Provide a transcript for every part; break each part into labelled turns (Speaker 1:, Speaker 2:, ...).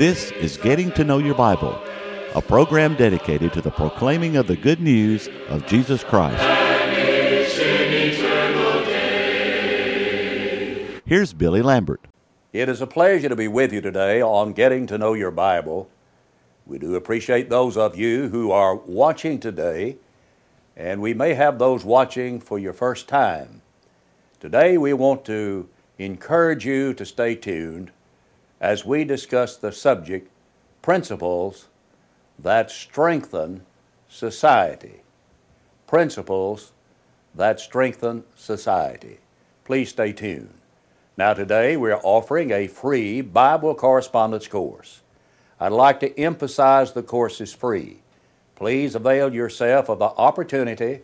Speaker 1: This is Getting to Know Your Bible, a program dedicated to the proclaiming of the good news of Jesus Christ. Here's Billy Lambert.
Speaker 2: It is a pleasure to be with you today on Getting to Know Your Bible. We do appreciate those of you who are watching today, and we may have those watching for your first time. Today, we want to encourage you to stay tuned as we discuss the subject Principles that Strengthen Society. Principles that Strengthen Society. Please stay tuned. Now, today we are offering a free Bible correspondence course. I'd like to emphasize the course is free. Please avail yourself of the opportunity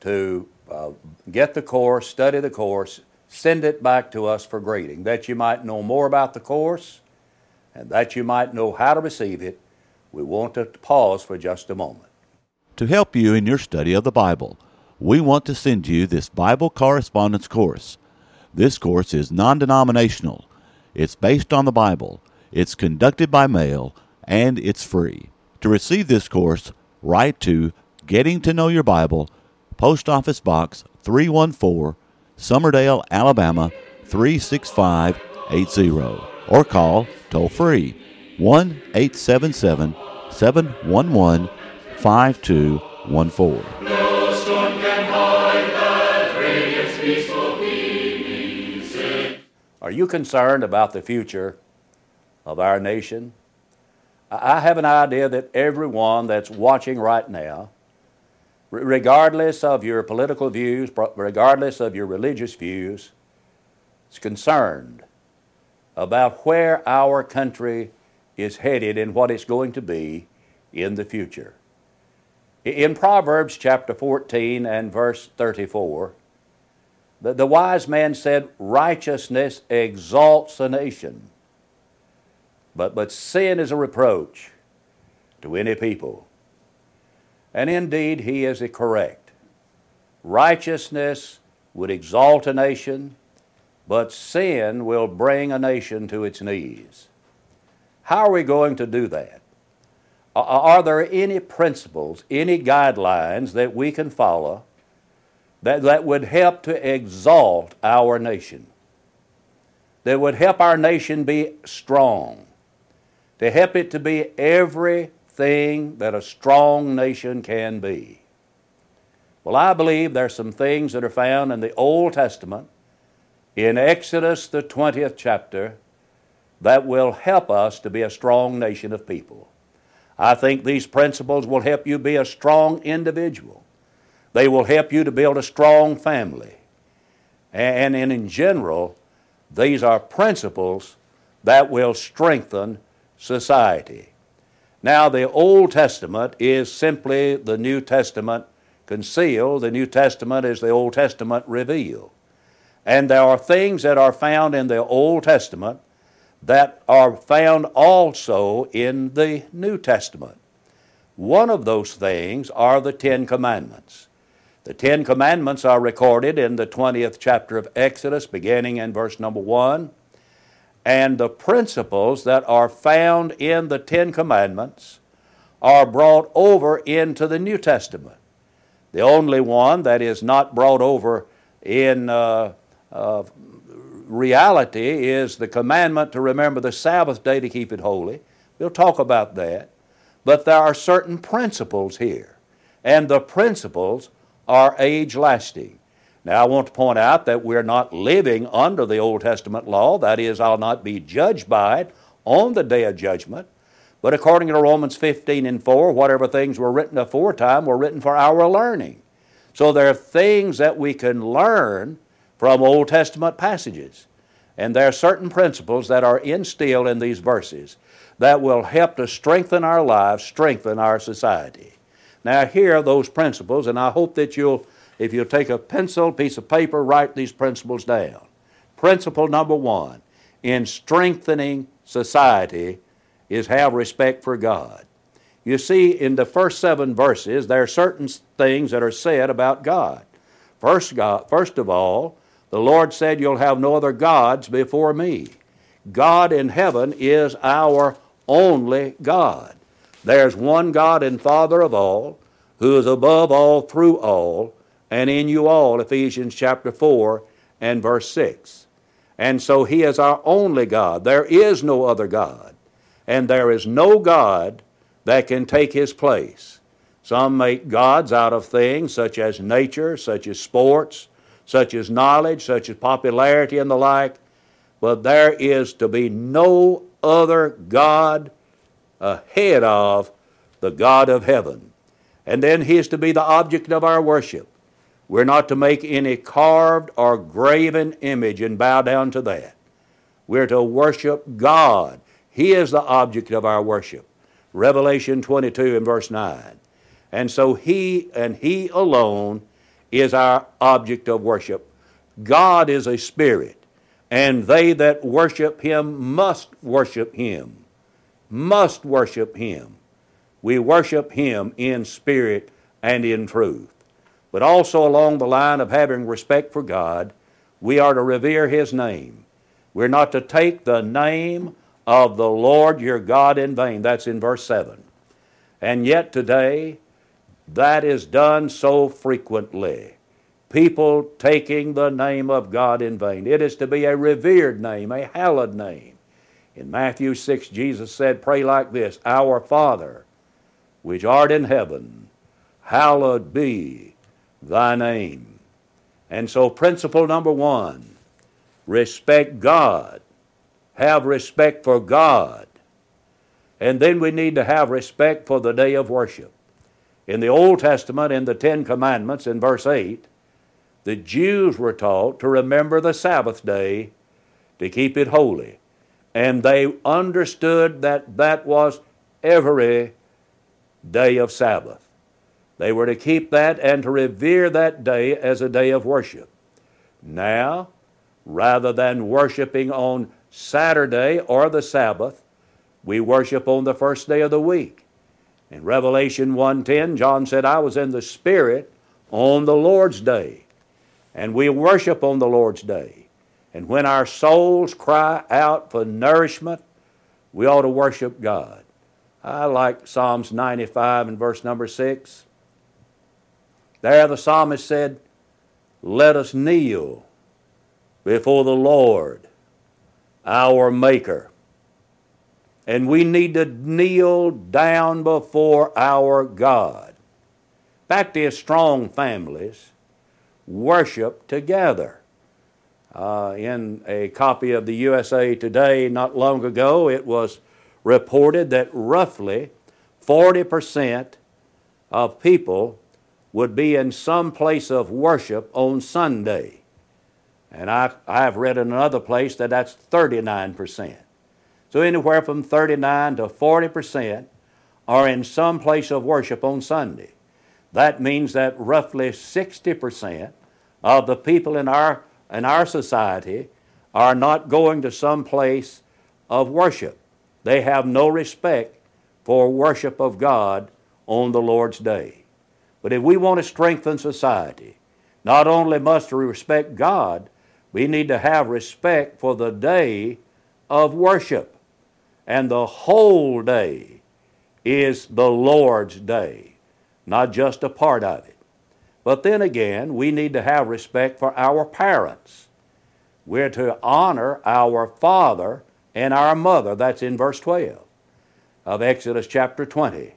Speaker 2: to uh, get the course, study the course, send it back to us for grading, that you might know more about the course and that you might know how to receive it. We want to pause for just a moment.
Speaker 1: To help you in your study of the Bible, we want to send you this Bible correspondence course. This course is non denominational, it's based on the Bible, it's conducted by mail, and it's free. To receive this course, write to Getting to Know Your Bible, Post Office Box 314, Summerdale, Alabama 36580, or call toll free 1 877 711 5214.
Speaker 2: Are you concerned about the future of our nation? I have an idea that everyone that's watching right now, regardless of your political views, regardless of your religious views, is concerned about where our country is headed and what it's going to be in the future. In Proverbs chapter 14 and verse 34, the, the wise man said, Righteousness exalts a nation, but, but sin is a reproach to any people. And indeed, he is correct. Righteousness would exalt a nation, but sin will bring a nation to its knees. How are we going to do that? Are- there any principles, any guidelines that we can follow that, that would help to exalt our nation? That would help our nation be strong, to help it to be everything that a strong nation can be. Well, I believe there's some things that are found in the Old Testament, in Exodus, the 20th chapter, that will help us to be a strong nation of people. I think these principles will help you be a strong individual. They will help you to build a strong family. And in general, these are principles that will strengthen society. Now, the Old Testament is simply the New Testament concealed, the New Testament is the Old Testament revealed. And there are things that are found in the Old Testament that are found also in the New Testament. One of those things are the Ten Commandments. The Ten Commandments are recorded in the 20th chapter of Exodus, beginning in verse number 1. And the principles that are found in the Ten Commandments are brought over into the New Testament. The only one that is not brought over in uh, uh, reality is the commandment to remember the Sabbath day to keep it holy. We'll talk about that. But there are certain principles here, and the principles are age lasting. Now, I want to point out that we're not living under the Old Testament law. That is, I'll not be judged by it on the day of judgment. But according to Romans 15 and 4, whatever things were written aforetime were written for our learning. So there are things that we can learn from Old Testament passages. And there are certain principles that are instilled in these verses that will help to strengthen our lives, strengthen our society. Now, here are those principles, and I hope that you'll, if you'll take a pencil, piece of paper, write these principles down. Principle number one in strengthening society is have respect for God. You see, in the first seven verses, there are certain things that are said about God. First, God, first of all, the Lord said, You'll have no other gods before me. God in heaven is our only God. There's one God and Father of all, who is above all, through all, and in you all, Ephesians chapter 4 and verse 6. And so He is our only God. There is no other God. And there is no God that can take His place. Some make gods out of things such as nature, such as sports, such as knowledge, such as popularity, and the like. But there is to be no other God ahead of the God of heaven. And then He is to be the object of our worship. We're not to make any carved or graven image and bow down to that. We're to worship God. He is the object of our worship. Revelation 22 and verse 9. And so He and He alone is our object of worship. God is a spirit, and they that worship Him must worship Him. Must worship Him. We worship Him in spirit and in truth but also along the line of having respect for God, we are to revere His name. We're not to take the name of the Lord your God in vain. That's in verse 7. And yet today, that is done so frequently. People taking the name of God in vain. It is to be a revered name, a hallowed name. In Matthew 6, Jesus said, Pray like this Our Father, which art in heaven, hallowed be thy name. And so, principle number one respect God, have respect for God. And then we need to have respect for the day of worship. In the Old Testament, in the Ten Commandments, in verse 8, the Jews were taught to remember the Sabbath day to keep it holy. And they understood that that was every day of Sabbath. They were to keep that and to revere that day as a day of worship. Now, rather than worshiping on Saturday or the Sabbath, we worship on the first day of the week. In Revelation 1:10, John said, "I was in the Spirit on the Lord's day." And we worship on the Lord's day. And when our souls cry out for nourishment, we ought to worship God. I like Psalms 95 and verse number 6. There the psalmist said, Let us kneel before the Lord, our Maker. And we need to kneel down before our God. Back to strong families, worship together. Uh, in a copy of the USA Today not long ago, it was reported that roughly 40% of people would be in some place of worship on Sunday. And I, I've read in another place that that's 39%. So anywhere from 39 to 40% are in some place of worship on Sunday. That means that roughly 60% of the people in our, in our society are not going to some place of worship. They have no respect for worship of God on the Lord's day. But if we want to strengthen society, not only must we respect God, we need to have respect for the day of worship. And the whole day is the Lord's day, not just a part of it. But then again, we need to have respect for our parents. We're to honor our father and our mother. That's in verse 12 of Exodus chapter 20.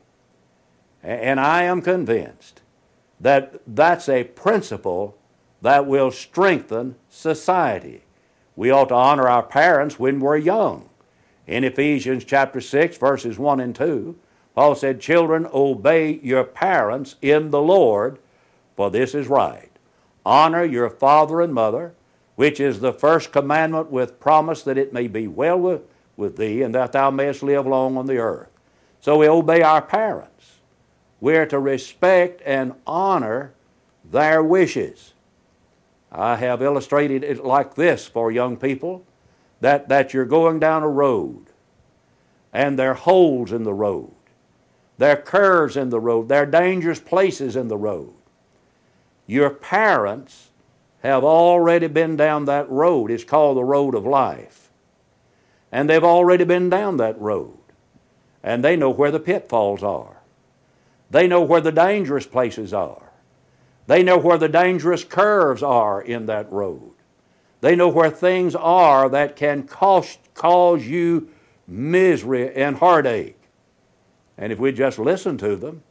Speaker 2: And I am convinced that that's a principle that will strengthen society. We ought to honor our parents when we're young. In Ephesians chapter 6, verses 1 and 2, Paul said, Children, obey your parents in the Lord, for this is right. Honor your father and mother, which is the first commandment with promise that it may be well with, with thee and that thou mayest live long on the earth. So we obey our parents. We're to respect and honor their wishes. I have illustrated it like this for young people that, that you're going down a road and there are holes in the road, there are curves in the road, there are dangerous places in the road. Your parents have already been down that road. It's called the road of life. And they've already been down that road. and they know where the pitfalls are. They know where the dangerous places are. They know where the dangerous curves are in that road. They know where things are that can cost, cause you misery and heartache. And if we just listen to them,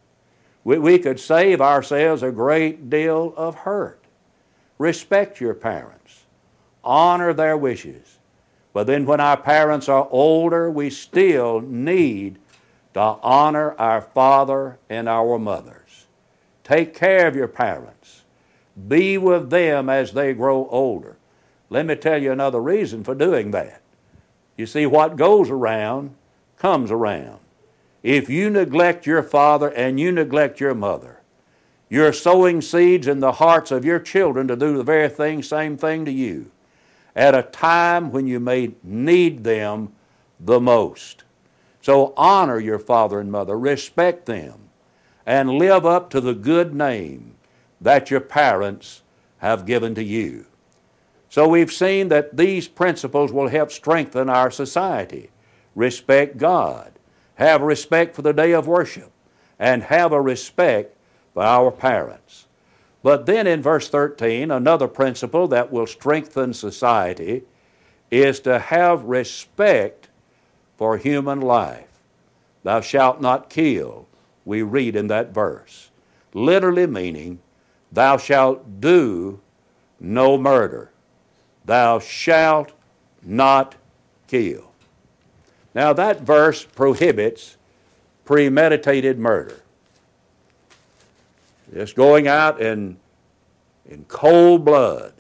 Speaker 2: we, we could save ourselves a great deal of hurt. Respect your parents, honor their wishes. But then, when our parents are older, we still need to honor our father and our mothers. Take care of your parents. Be with them as they grow older. Let me tell you another reason for doing that. You see, what goes around comes around. If you neglect your father and you neglect your mother, you're sowing seeds in the hearts of your children to do the very thing, same thing to you, at a time when you may need them the most. So honor your father and mother, respect them, and live up to the good name that your parents have given to you. So we've seen that these principles will help strengthen our society. Respect God, have respect for the day of worship, and have a respect for our parents. But then in verse 13, another principle that will strengthen society is to have respect for human life. Thou shalt not kill, we read in that verse. Literally meaning, thou shalt do no murder. Thou shalt not kill. Now, that verse prohibits premeditated murder. Just going out and in cold blood,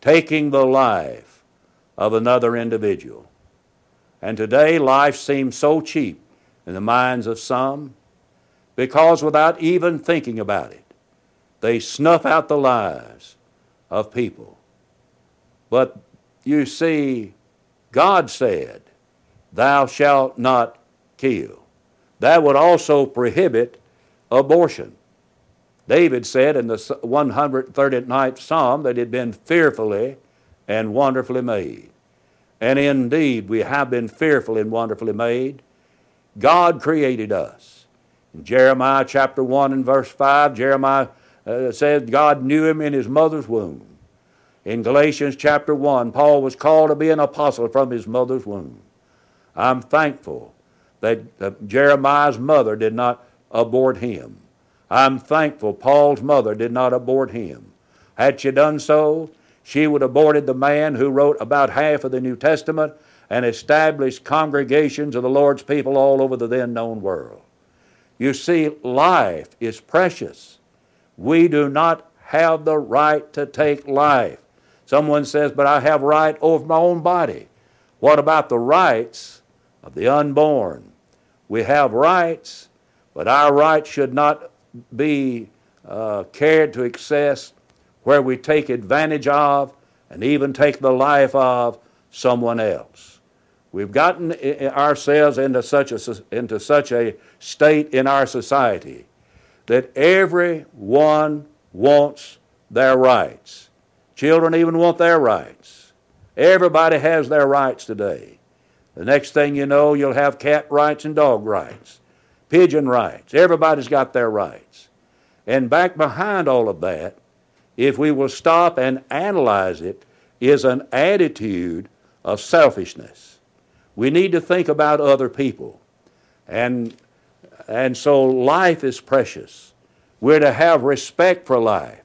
Speaker 2: taking the life of another individual. And today, life seems so cheap in the minds of some because without even thinking about it, they snuff out the lives of people. But you see, God said, Thou shalt not kill. That would also prohibit abortion. David said in the 139th Psalm that it had been fearfully and wonderfully made. And indeed, we have been fearfully and wonderfully made. God created us. In Jeremiah chapter 1 and verse 5, Jeremiah uh, said God knew him in his mother's womb. In Galatians chapter 1, Paul was called to be an apostle from his mother's womb. I'm thankful that Jeremiah's mother did not abort him. I'm thankful Paul's mother did not abort him. Had she done so, she would have aborted the man who wrote about half of the New Testament and established congregations of the Lord's people all over the then known world. You see, life is precious. We do not have the right to take life. Someone says, But I have right over my own body. What about the rights of the unborn? We have rights, but our rights should not be uh, carried to excess where we take advantage of and even take the life of someone else. We've gotten ourselves into such a, into such a state in our society that everyone wants their rights. Children even want their rights. Everybody has their rights today. The next thing you know, you'll have cat rights and dog rights, pigeon rights. Everybody's got their rights. And back behind all of that, if we will stop and analyze it, is an attitude of selfishness. We need to think about other people. And, and so life is precious. We're to have respect for life.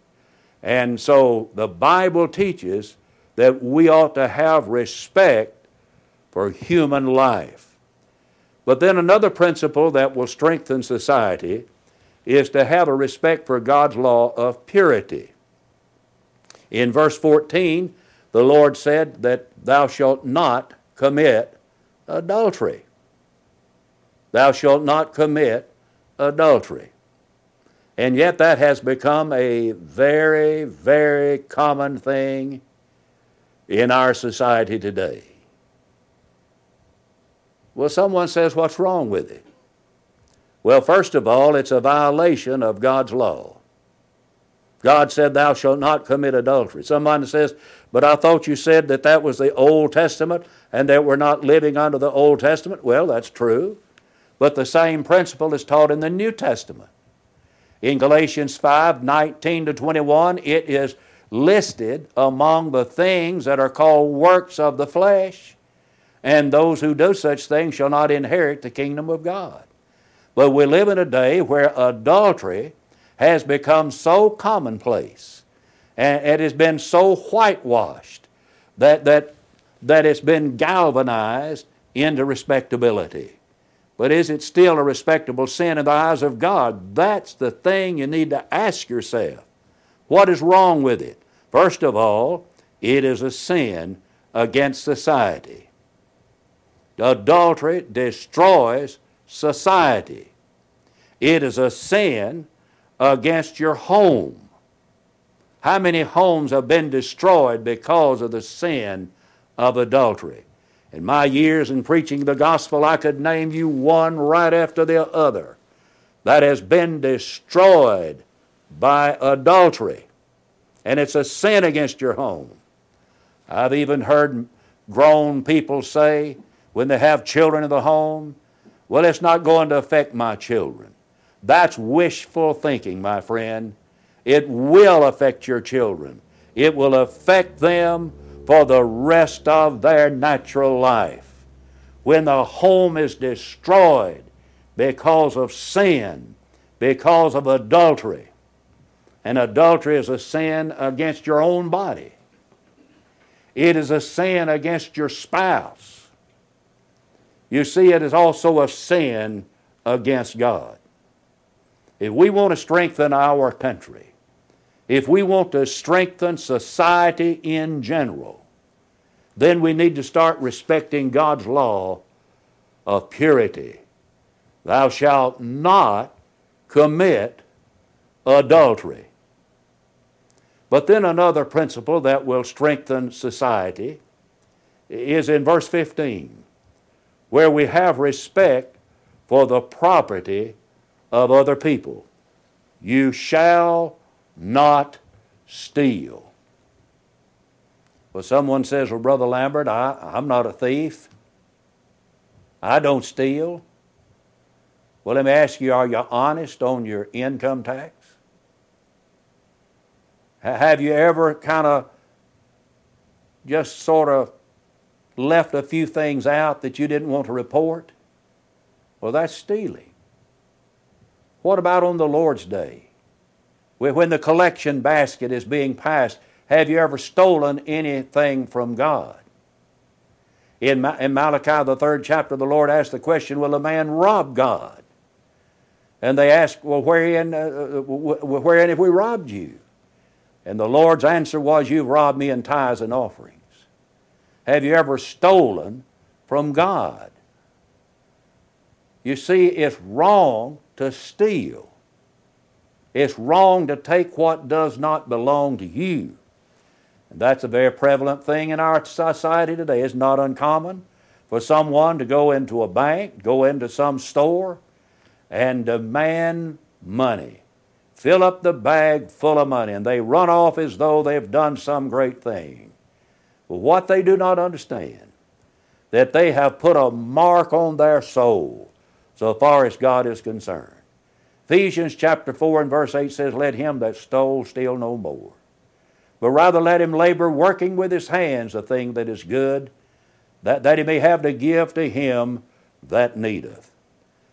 Speaker 2: And so the Bible teaches that we ought to have respect for human life. But then another principle that will strengthen society is to have a respect for God's law of purity. In verse 14, the Lord said that thou shalt not commit adultery. Thou shalt not commit adultery. And yet, that has become a very, very common thing in our society today. Well, someone says, What's wrong with it? Well, first of all, it's a violation of God's law. God said, Thou shalt not commit adultery. Somebody says, But I thought you said that that was the Old Testament and that we're not living under the Old Testament. Well, that's true. But the same principle is taught in the New Testament. In Galatians 5 19 to 21, it is listed among the things that are called works of the flesh, and those who do such things shall not inherit the kingdom of God. But we live in a day where adultery has become so commonplace and it has been so whitewashed that, that, that it's been galvanized into respectability. But is it still a respectable sin in the eyes of God? That's the thing you need to ask yourself. What is wrong with it? First of all, it is a sin against society. Adultery destroys society. It is a sin against your home. How many homes have been destroyed because of the sin of adultery? In my years in preaching the gospel, I could name you one right after the other that has been destroyed by adultery. And it's a sin against your home. I've even heard grown people say when they have children in the home, well, it's not going to affect my children. That's wishful thinking, my friend. It will affect your children. It will affect them for the rest of their natural life. When the home is destroyed because of sin, because of adultery, and adultery is a sin against your own body. It is a sin against your spouse. You see, it is also a sin against God. If we want to strengthen our country, if we want to strengthen society in general, then we need to start respecting God's law of purity. Thou shalt not commit adultery. But then another principle that will strengthen society is in verse 15, where we have respect for the property of other people. You shall not steal. Well, someone says, Well, Brother Lambert, I, I'm not a thief. I don't steal. Well, let me ask you, are you honest on your income tax? Have you ever kind of just sort of left a few things out that you didn't want to report? Well, that's stealing. What about on the Lord's Day? When the collection basket is being passed, have you ever stolen anything from God? In, in Malachi, the third chapter, the Lord asked the question Will a man rob God? And they asked, Well, wherein, uh, uh wherein have we robbed you? And the Lord's answer was, You've robbed me in tithes and offerings. Have you ever stolen from God? You see, it's wrong to steal. It's wrong to take what does not belong to you. And that's a very prevalent thing in our society today. It's not uncommon for someone to go into a bank, go into some store, and demand money. Fill up the bag full of money, and they run off as though they've done some great thing. But what they do not understand, that they have put a mark on their soul so far as God is concerned. Ephesians chapter 4 and verse 8 says, Let him that stole steal no more, but rather let him labor, working with his hands the thing that is good, that, that he may have to give to him that needeth.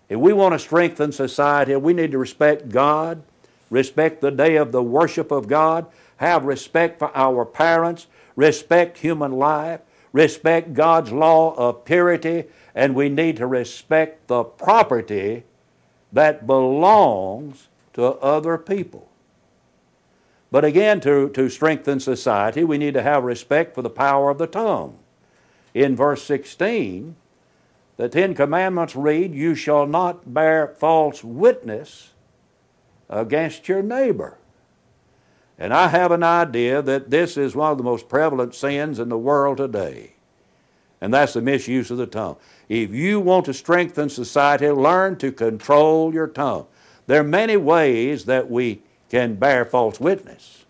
Speaker 2: If we want to strengthen society, we need to respect God, respect the day of the worship of God, have respect for our parents, respect human life, respect God's law of purity, and we need to respect the property that belongs to other people. But again, to, to strengthen society, we need to have respect for the power of the tongue. In verse 16, the Ten Commandments read, You shall not bear false witness against your neighbor. And I have an idea that this is one of the most prevalent sins in the world today, and that's the misuse of the tongue. If you want to strengthen society, learn to control your tongue. There are many ways that we can bear false witness.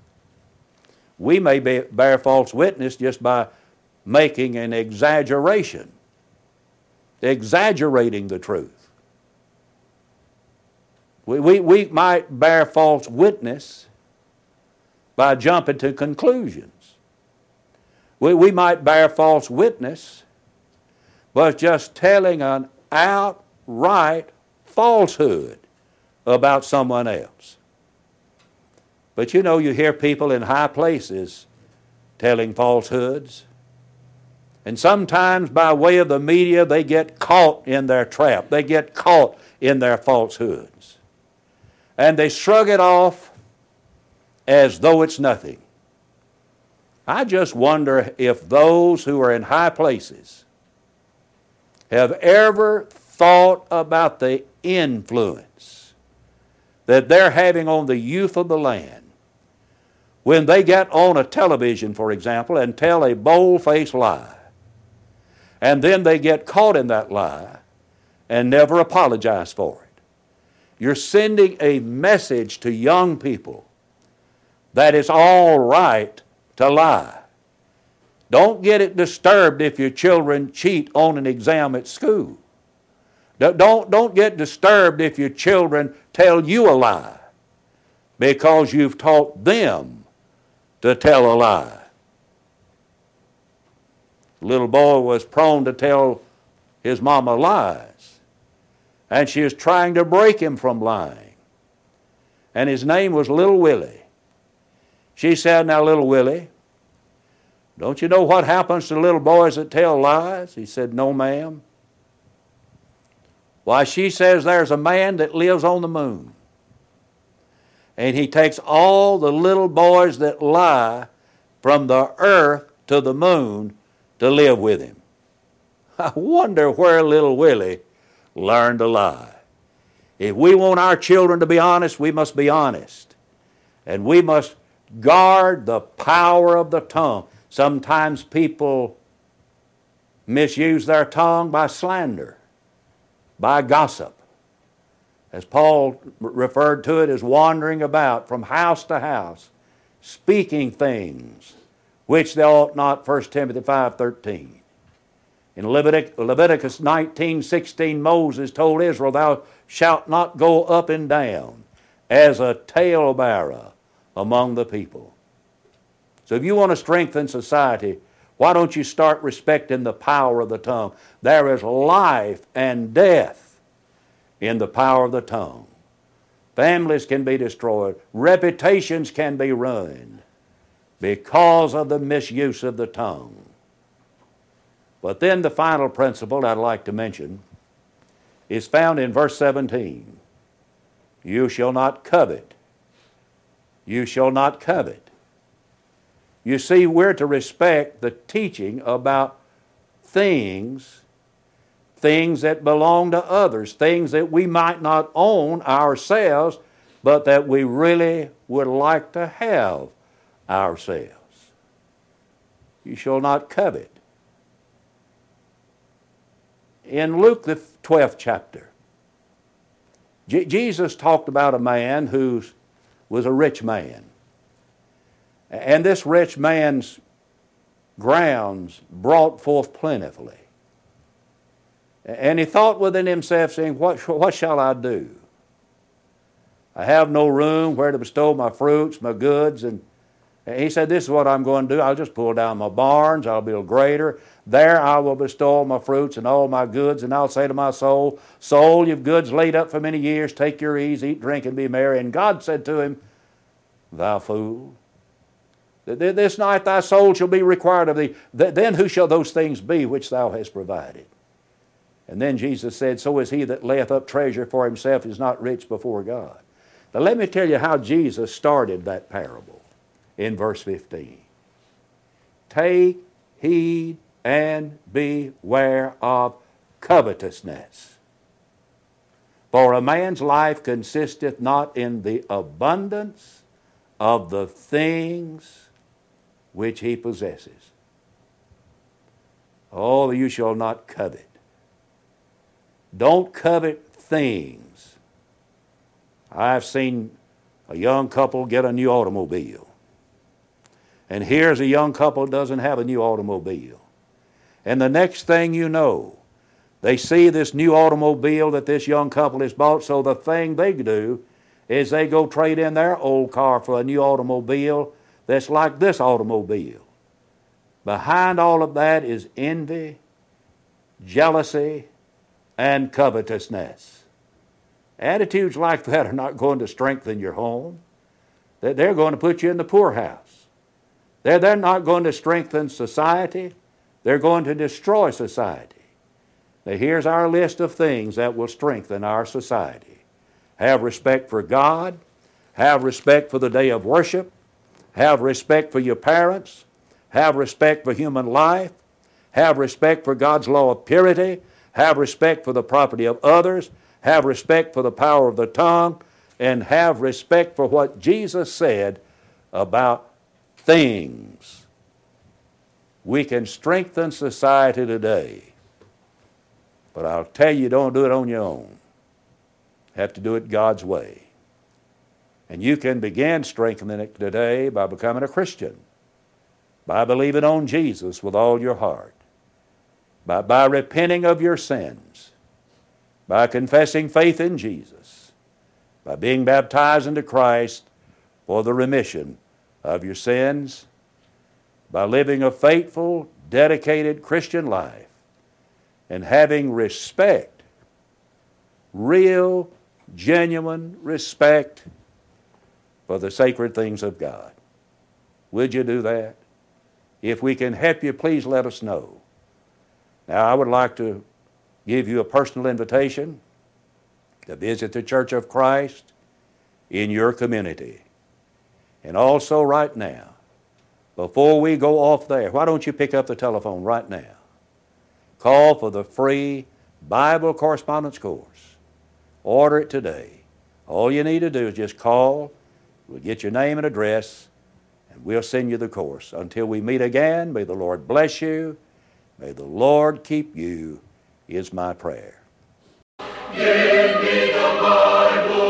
Speaker 2: We may bear false witness just by making an exaggeration, exaggerating the truth. We, we, we might bear false witness by jumping to conclusions. We, we might bear false witness but just telling an outright falsehood about someone else. But you know, you hear people in high places telling falsehoods. And sometimes, by way of the media, they get caught in their trap. They get caught in their falsehoods. And they shrug it off as though it's nothing. I just wonder if those who are in high places have ever thought about the influence that they're having on the youth of the land when they get on a television, for example, and tell a bold faced lie, and then they get caught in that lie and never apologize for it. You're sending a message to young people that it's all right to lie. Don't get it disturbed if your children cheat on an exam at school. Don't, don't get disturbed if your children tell you a lie because you've taught them to tell a lie. little boy was prone to tell his mama lies, and she was trying to break him from lying. And his name was Little Willie. She said, Now, Little Willie, don't you know what happens to little boys that tell lies? He said, No, ma'am. Why, she says there's a man that lives on the moon and he takes all the little boys that lie from the earth to the moon to live with him. I wonder where little Willie learned to lie. If we want our children to be honest, we must be honest. And we must guard the power of the tongue. Sometimes people misuse their tongue by slander, by gossip as Paul referred to it, as wandering about from house to house, speaking things which they ought not, 1 Timothy 5.13. In Levitic, Leviticus 19.16, Moses told Israel, Thou shalt not go up and down as a talebearer among the people. So if you want to strengthen society, why don't you start respecting the power of the tongue? There is life and death in the power of the tongue. Families can be destroyed, reputations can be ruined because of the misuse of the tongue. But then the final principle I'd like to mention is found in verse 17. You shall not covet. You shall not covet. You see, we're to respect the teaching about things things that belong to others, things that we might not own ourselves, but that we really would like to have ourselves. You shall not covet. In Luke, the 12th chapter, J- Jesus talked about a man who was a rich man. And this rich man's grounds brought forth plentifully. And he thought within himself, saying, What, what shall I do? I have no room where to bestow my fruits, my goods. And he said, This is what I'm going to do. I'll just pull down my barns, I'll build greater. There I will bestow my fruits and all my goods, and I'll say to my soul, Soul, you've goods laid up for many years. Take your ease, eat, drink, and be merry. And God said to him, Thou fool, this night thy soul shall be required of thee. Then who shall those things be which thou hast provided? And then Jesus said, So is he that layeth up treasure for himself is not rich before God. Now let me tell you how Jesus started that parable in verse 15. Take heed and beware of covetousness. For a man's life consisteth not in the abundance of the things which he possesses. Oh, you shall not covet. Don't covet things. I've seen a young couple get a new automobile. And here's a young couple doesn't have a new automobile. And the next thing you know, They see this new automobile that this young couple has bought, so the thing they do is they go trade in their old car for a new automobile that's like this automobile. Behind all of that is envy, jealousy, and covetousness. Attitudes like that are not going to strengthen your home. They're going to put you in the poorhouse. They're, they're not going to strengthen society. They're going to destroy society. Now, here's our list of things that will strengthen our society. Have respect for God, have respect for the day of worship, have respect for your parents, have respect for human life, have respect for God's law of purity, have respect for the property of others, have respect for the power of the tongue, and have respect for what Jesus said about things. We can strengthen society today, but I'll tell you, don't do it on your own. Have to do it God's way. And you can begin strengthening it today by becoming a Christian, by believing on Jesus with all your heart, by, by repenting of your sins, by confessing faith in Jesus, by being baptized into Christ for the remission of your sins, by living a faithful, dedicated Christian life, and having respect, real, genuine respect for the sacred things of God. Would you do that? If we can help you, please let us know. Now, I would like to give you a personal invitation to visit the Church of Christ in your community. And also, right now, before we go off there, why don't you pick up the telephone right now? Call for the free Bible correspondence course. Order it today. All you need to do is just call, we'll get your name and address, and we'll send you the course. Until we meet again, may the Lord bless you. May the Lord keep you, is my prayer.
Speaker 3: Give me the Bible,